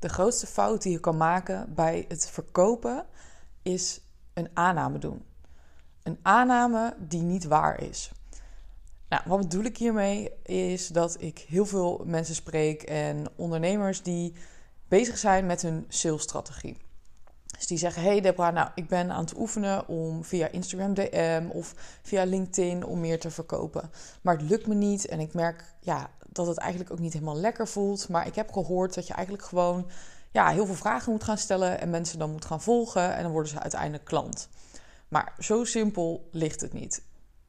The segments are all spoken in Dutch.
De grootste fout die je kan maken bij het verkopen is een aanname doen. Een aanname die niet waar is. Nou, wat bedoel ik hiermee is dat ik heel veel mensen spreek en ondernemers die bezig zijn met hun salesstrategie. Dus die zeggen: Hey Deborah, nou, ik ben aan het oefenen om via Instagram DM of via LinkedIn om meer te verkopen. Maar het lukt me niet en ik merk ja, dat het eigenlijk ook niet helemaal lekker voelt. Maar ik heb gehoord dat je eigenlijk gewoon ja, heel veel vragen moet gaan stellen en mensen dan moet gaan volgen en dan worden ze uiteindelijk klant. Maar zo simpel ligt het niet.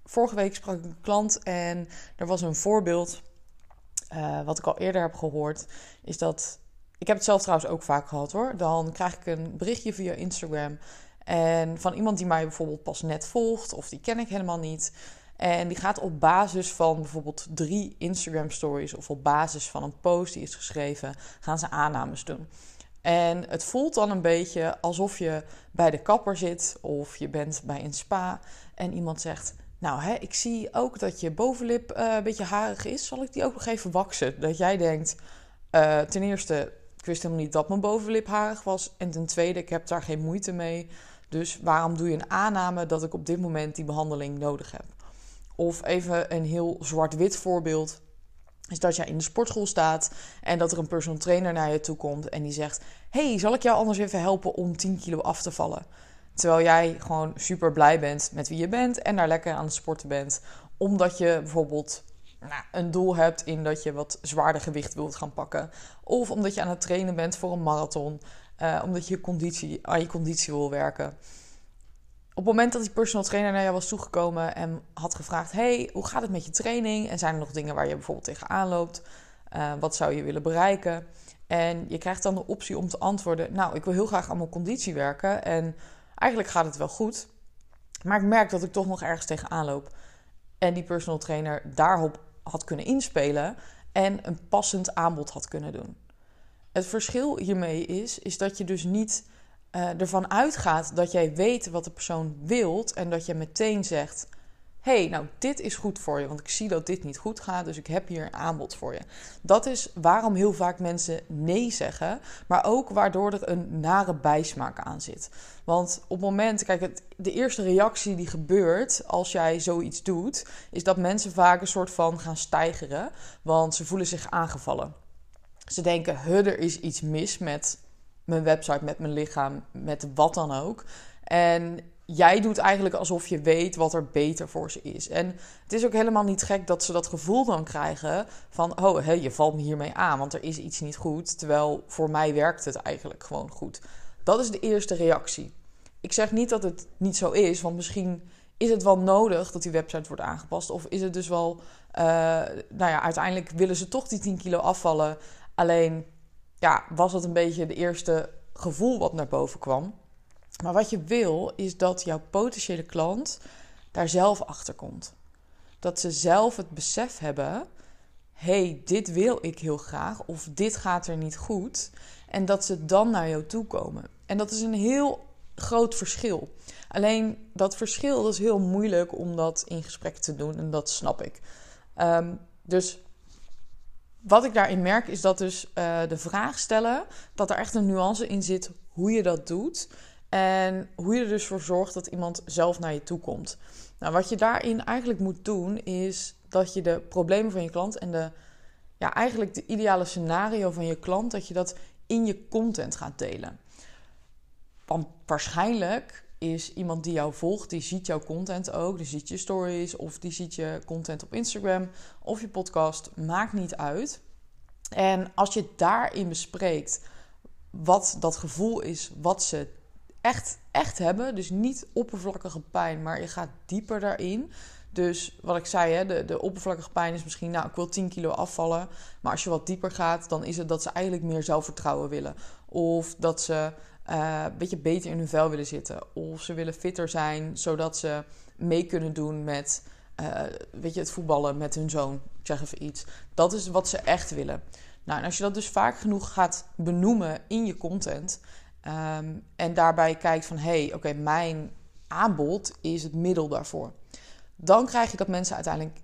Vorige week sprak ik een klant en er was een voorbeeld. Uh, wat ik al eerder heb gehoord, is dat ik heb het zelf trouwens ook vaak gehad hoor. Dan krijg ik een berichtje via Instagram. En van iemand die mij bijvoorbeeld pas net volgt, of die ken ik helemaal niet. En die gaat op basis van bijvoorbeeld drie Instagram stories of op basis van een post die is geschreven, gaan ze aannames doen. En het voelt dan een beetje alsof je bij de kapper zit of je bent bij een spa en iemand zegt: Nou, hè, ik zie ook dat je bovenlip uh, een beetje harig is. Zal ik die ook nog even waksen? Dat jij denkt: uh, Ten eerste, ik wist helemaal niet dat mijn bovenlip harig was. En ten tweede, ik heb daar geen moeite mee. Dus waarom doe je een aanname dat ik op dit moment die behandeling nodig heb? Of even een heel zwart-wit voorbeeld. Is dat jij in de sportschool staat en dat er een personal trainer naar je toe komt en die zegt: Hey, zal ik jou anders even helpen om 10 kilo af te vallen? Terwijl jij gewoon super blij bent met wie je bent en daar lekker aan het sporten bent. Omdat je bijvoorbeeld nou, een doel hebt in dat je wat zwaarder gewicht wilt gaan pakken. Of omdat je aan het trainen bent voor een marathon. Uh, omdat je conditie, aan je conditie wil werken. Op het moment dat die personal trainer naar jou was toegekomen en had gevraagd: Hey, hoe gaat het met je training? En zijn er nog dingen waar je bijvoorbeeld tegenaan loopt? Uh, wat zou je willen bereiken? En je krijgt dan de optie om te antwoorden: Nou, ik wil heel graag aan mijn conditie werken. En eigenlijk gaat het wel goed. Maar ik merk dat ik toch nog ergens tegenaan loop. En die personal trainer daarop had kunnen inspelen en een passend aanbod had kunnen doen. Het verschil hiermee is, is dat je dus niet uh, ervan uitgaat dat jij weet wat de persoon wilt en dat je meteen zegt: hey, nou, dit is goed voor je, want ik zie dat dit niet goed gaat, dus ik heb hier een aanbod voor je. Dat is waarom heel vaak mensen nee zeggen, maar ook waardoor er een nare bijsmaak aan zit. Want op het moment, kijk, de eerste reactie die gebeurt als jij zoiets doet, is dat mensen vaak een soort van gaan stijgeren, want ze voelen zich aangevallen. Ze denken, er is iets mis met mijn website, met mijn lichaam, met wat dan ook. En jij doet eigenlijk alsof je weet wat er beter voor ze is. En het is ook helemaal niet gek dat ze dat gevoel dan krijgen van, oh, hé, je valt me hiermee aan, want er is iets niet goed. Terwijl voor mij werkt het eigenlijk gewoon goed. Dat is de eerste reactie. Ik zeg niet dat het niet zo is, want misschien is het wel nodig dat die website wordt aangepast. Of is het dus wel, uh, nou ja, uiteindelijk willen ze toch die 10 kilo afvallen. Alleen, ja, was dat een beetje de eerste gevoel wat naar boven kwam. Maar wat je wil is dat jouw potentiële klant daar zelf achter komt. Dat ze zelf het besef hebben: hey, dit wil ik heel graag of dit gaat er niet goed. En dat ze dan naar jou toe komen. En dat is een heel groot verschil. Alleen dat verschil is heel moeilijk om dat in gesprek te doen en dat snap ik. Um, dus wat ik daarin merk is dat dus uh, de vraag stellen, dat er echt een nuance in zit hoe je dat doet. En hoe je er dus voor zorgt dat iemand zelf naar je toe komt. Nou, wat je daarin eigenlijk moet doen, is dat je de problemen van je klant en de, ja, eigenlijk de ideale scenario van je klant, dat je dat in je content gaat delen. Want waarschijnlijk is iemand die jou volgt, die ziet jouw content ook, die ziet je stories of die ziet je content op Instagram of je podcast, maakt niet uit. En als je daarin bespreekt wat dat gevoel is, wat ze echt, echt hebben. Dus niet oppervlakkige pijn, maar je gaat dieper daarin. Dus wat ik zei, hè, de, de oppervlakkige pijn is misschien, nou, ik wil 10 kilo afvallen. Maar als je wat dieper gaat, dan is het dat ze eigenlijk meer zelfvertrouwen willen. Of dat ze uh, een beetje beter in hun vel willen zitten. Of ze willen fitter zijn, zodat ze mee kunnen doen met, uh, weet je, het voetballen met hun zoon. Zeg even iets. Dat is wat ze echt willen. Nou, en als je dat dus vaak genoeg gaat benoemen in je content, Ehm, en daarbij kijkt van hé, hey, oké, mijn aanbod is het middel daarvoor. Dan krijg je dat mensen uiteindelijk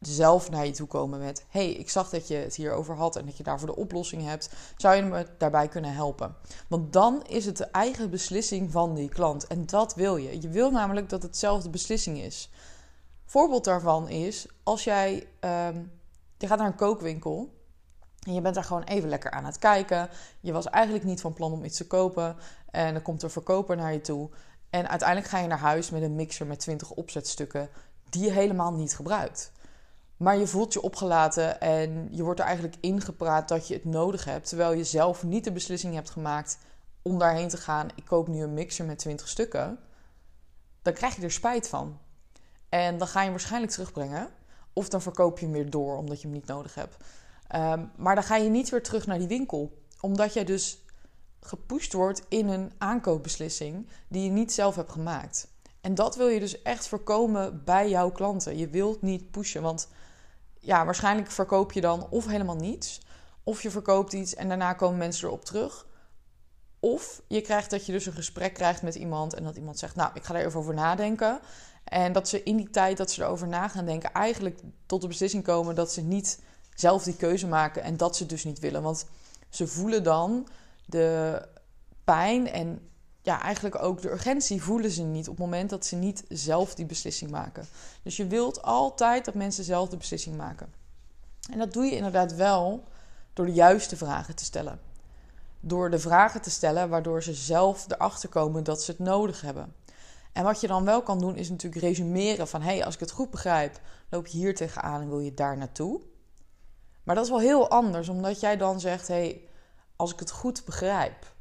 zelf naar je toe komen met: hey, ik zag dat je het hierover had en dat je daarvoor de oplossing hebt. Zou je me daarbij kunnen helpen? Want dan is het de eigen beslissing van die klant. En dat wil je. Je wil namelijk dat het zelf de beslissing is. Voorbeeld daarvan is als jij ehm, je gaat naar een kookwinkel. En je bent daar gewoon even lekker aan het kijken. Je was eigenlijk niet van plan om iets te kopen. En dan komt een verkoper naar je toe. En uiteindelijk ga je naar huis met een mixer met 20 opzetstukken die je helemaal niet gebruikt. Maar je voelt je opgelaten en je wordt er eigenlijk ingepraat dat je het nodig hebt. Terwijl je zelf niet de beslissing hebt gemaakt om daarheen te gaan. Ik koop nu een mixer met 20 stukken. Dan krijg je er spijt van. En dan ga je hem waarschijnlijk terugbrengen. Of dan verkoop je hem weer door omdat je hem niet nodig hebt. Ehm, maar dan ga je niet weer terug naar die winkel. Omdat jij dus gepusht wordt in een aankoopbeslissing die je niet zelf hebt gemaakt. En dat wil je dus echt voorkomen bij jouw klanten. Je wilt niet pushen, want ja, waarschijnlijk verkoop je dan of helemaal niets, of je verkoopt iets en daarna komen mensen erop terug. Of je krijgt dat je dus een gesprek krijgt met iemand en dat iemand zegt: Nou, ik ga er even over nadenken. En dat ze in die tijd dat ze erover na gaan denken, eigenlijk tot de beslissing komen dat ze niet zelf die keuze maken en dat ze dus niet willen. Want ze voelen dan de pijn en ja, eigenlijk ook de urgentie voelen ze niet op het moment dat ze niet zelf die beslissing maken. Dus je wilt altijd dat mensen zelf de beslissing maken. En dat doe je inderdaad wel door de juiste vragen te stellen. Door de vragen te stellen waardoor ze zelf erachter komen dat ze het nodig hebben. En wat je dan wel kan doen is natuurlijk resumeren van... hé, hey, als ik het goed begrijp, loop je hier tegenaan en wil je daar naartoe. Maar dat is wel heel anders, omdat jij dan zegt... hé, hey, als ik het goed begrijp,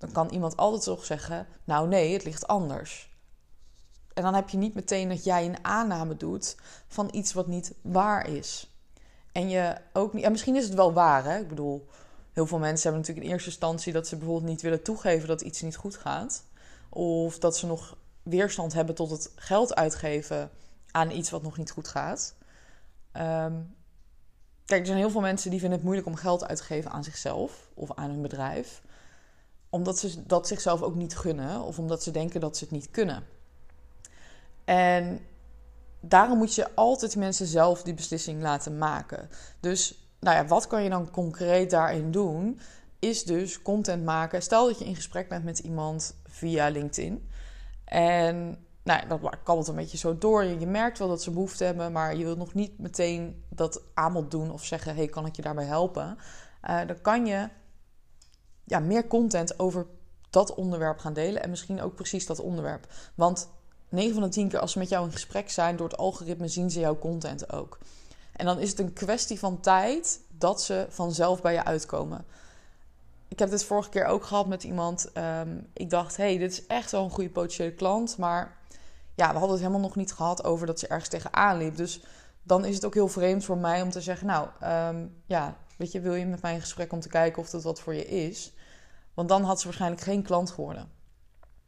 dan kan iemand altijd toch zeggen: Nou, nee, het ligt anders. En dan heb je niet meteen dat jij een aanname doet van iets wat niet waar is. En je ook niet. En misschien is het wel waar, hè? Ik bedoel, heel veel mensen hebben natuurlijk in eerste instantie dat ze bijvoorbeeld niet willen toegeven dat iets niet goed gaat. Of dat ze nog weerstand hebben tot het geld uitgeven aan iets wat nog niet goed gaat. Um, kijk, er zijn heel veel mensen die vinden het moeilijk om geld uit te geven aan zichzelf of aan hun bedrijf omdat ze dat zichzelf ook niet gunnen of omdat ze denken dat ze het niet kunnen. En daarom moet je altijd mensen zelf die beslissing laten maken. Dus nou ja, wat kan je dan concreet daarin doen? Is dus content maken. Stel dat je in gesprek bent met iemand via LinkedIn. En nou, dat kabbelt een beetje zo door. Je merkt wel dat ze behoefte hebben, maar je wilt nog niet meteen dat aanbod doen of zeggen: hey, kan ik je daarbij helpen? Uh, dan kan je ja, meer content over dat onderwerp gaan delen. En misschien ook precies dat onderwerp. Want 9 van de 10 keer als ze met jou in gesprek zijn, door het algoritme zien ze jouw content ook. En dan is het een kwestie van tijd dat ze vanzelf bij je uitkomen. Ik heb dit vorige keer ook gehad met iemand. Ehm, ik dacht, hey, dit is echt wel een goede potentiële klant. Maar ja, we hadden het helemaal nog niet gehad over dat ze ergens tegenaan liep. Dus dan is het ook heel vreemd voor mij om te zeggen: Nou, um, ja, weet je, wil je met mij in gesprek om te kijken of dat wat voor je is? Want dan had ze waarschijnlijk geen klant geworden.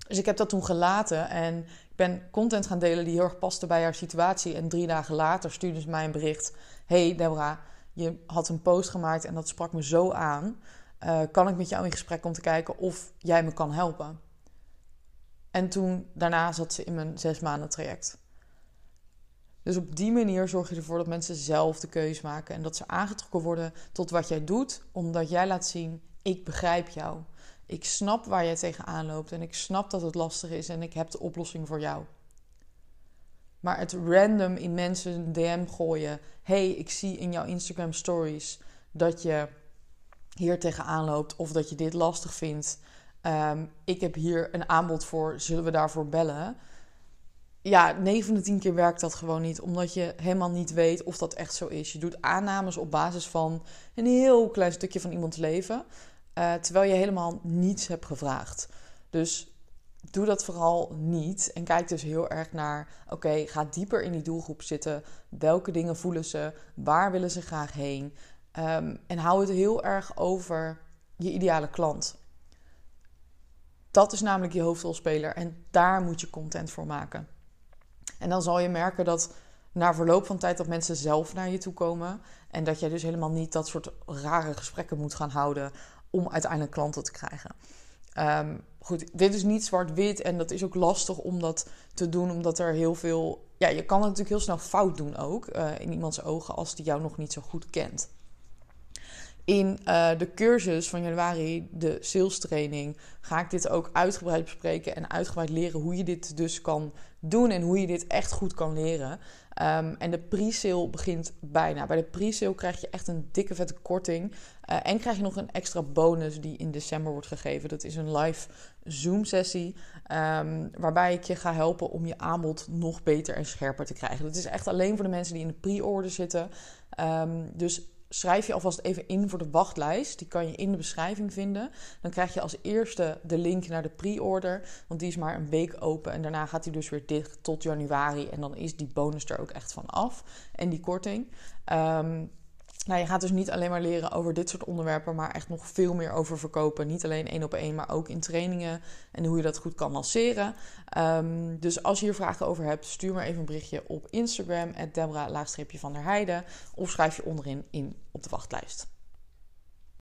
Dus ik heb dat toen gelaten en ik ben content gaan delen die heel erg paste bij haar situatie. En drie dagen later stuurde ze mij een bericht: Hey Deborah, je had een post gemaakt en dat sprak me zo aan. Uh, kan ik met jou in gesprek om te kijken of jij me kan helpen? En toen, daarna zat ze in mijn zes maanden traject. Dus op die manier zorg je ervoor dat mensen zelf de keuze maken en dat ze aangetrokken worden tot wat jij doet, omdat jij laat zien: ik begrijp jou. Ik snap waar jij tegenaan loopt en ik snap dat het lastig is en ik heb de oplossing voor jou. Maar het random in mensen een DM gooien: hey, ik zie in jouw Instagram stories dat je hier tegenaan loopt of dat je dit lastig vindt. Um, ik heb hier een aanbod voor, zullen we daarvoor bellen? Ja, 9 van de 10 keer werkt dat gewoon niet. Omdat je helemaal niet weet of dat echt zo is. Je doet aannames op basis van een heel klein stukje van iemands leven. Uh, terwijl je helemaal niets hebt gevraagd. Dus doe dat vooral niet. En kijk dus heel erg naar: oké, ga dieper in die doelgroep zitten. Welke dingen voelen ze? Waar willen ze graag heen? Um, en hou het heel erg over je ideale klant. Dat is namelijk je hoofdrolspeler en daar moet je content voor maken. En dan zal je merken dat na verloop van tijd dat mensen zelf naar je toe komen. En dat jij dus helemaal niet dat soort rare gesprekken moet gaan houden om uiteindelijk klanten te krijgen. Ehm, goed, dit is niet zwart-wit en dat is ook lastig om dat te doen, omdat er heel veel. Ja, je kan het natuurlijk heel snel fout doen ook uh, in iemands ogen als die jou nog niet zo goed kent. In uh, de cursus van januari, de sales training, ga ik dit ook uitgebreid bespreken en uitgebreid leren hoe je dit dus kan doen en hoe je dit echt goed kan leren. Um, en de pre-sale begint bijna. Bij de pre-sale krijg je echt een dikke vette korting. Uh, en krijg je nog een extra bonus die in december wordt gegeven. Dat is een live Zoom-sessie. Um, waarbij ik je ga helpen om je aanbod nog beter en scherper te krijgen. Dat is echt alleen voor de mensen die in de pre-order zitten. Um, dus schrijf je alvast even in voor de wachtlijst. Die kan je in de beschrijving vinden. Dan krijg je als eerste de link naar de pre-order. Want die is maar een week open. En daarna gaat die dus weer dicht tot januari. En dan is die bonus er ook echt van af. En die korting. Um, nou, je gaat dus niet alleen maar leren over dit soort onderwerpen, maar echt nog veel meer over verkopen. Niet alleen één op één, maar ook in trainingen en hoe je dat goed kan lanceren. Um, dus als je hier vragen over hebt, stuur me even een berichtje op Instagram, Debra-van der Heijden. Of schrijf je onderin in op de wachtlijst.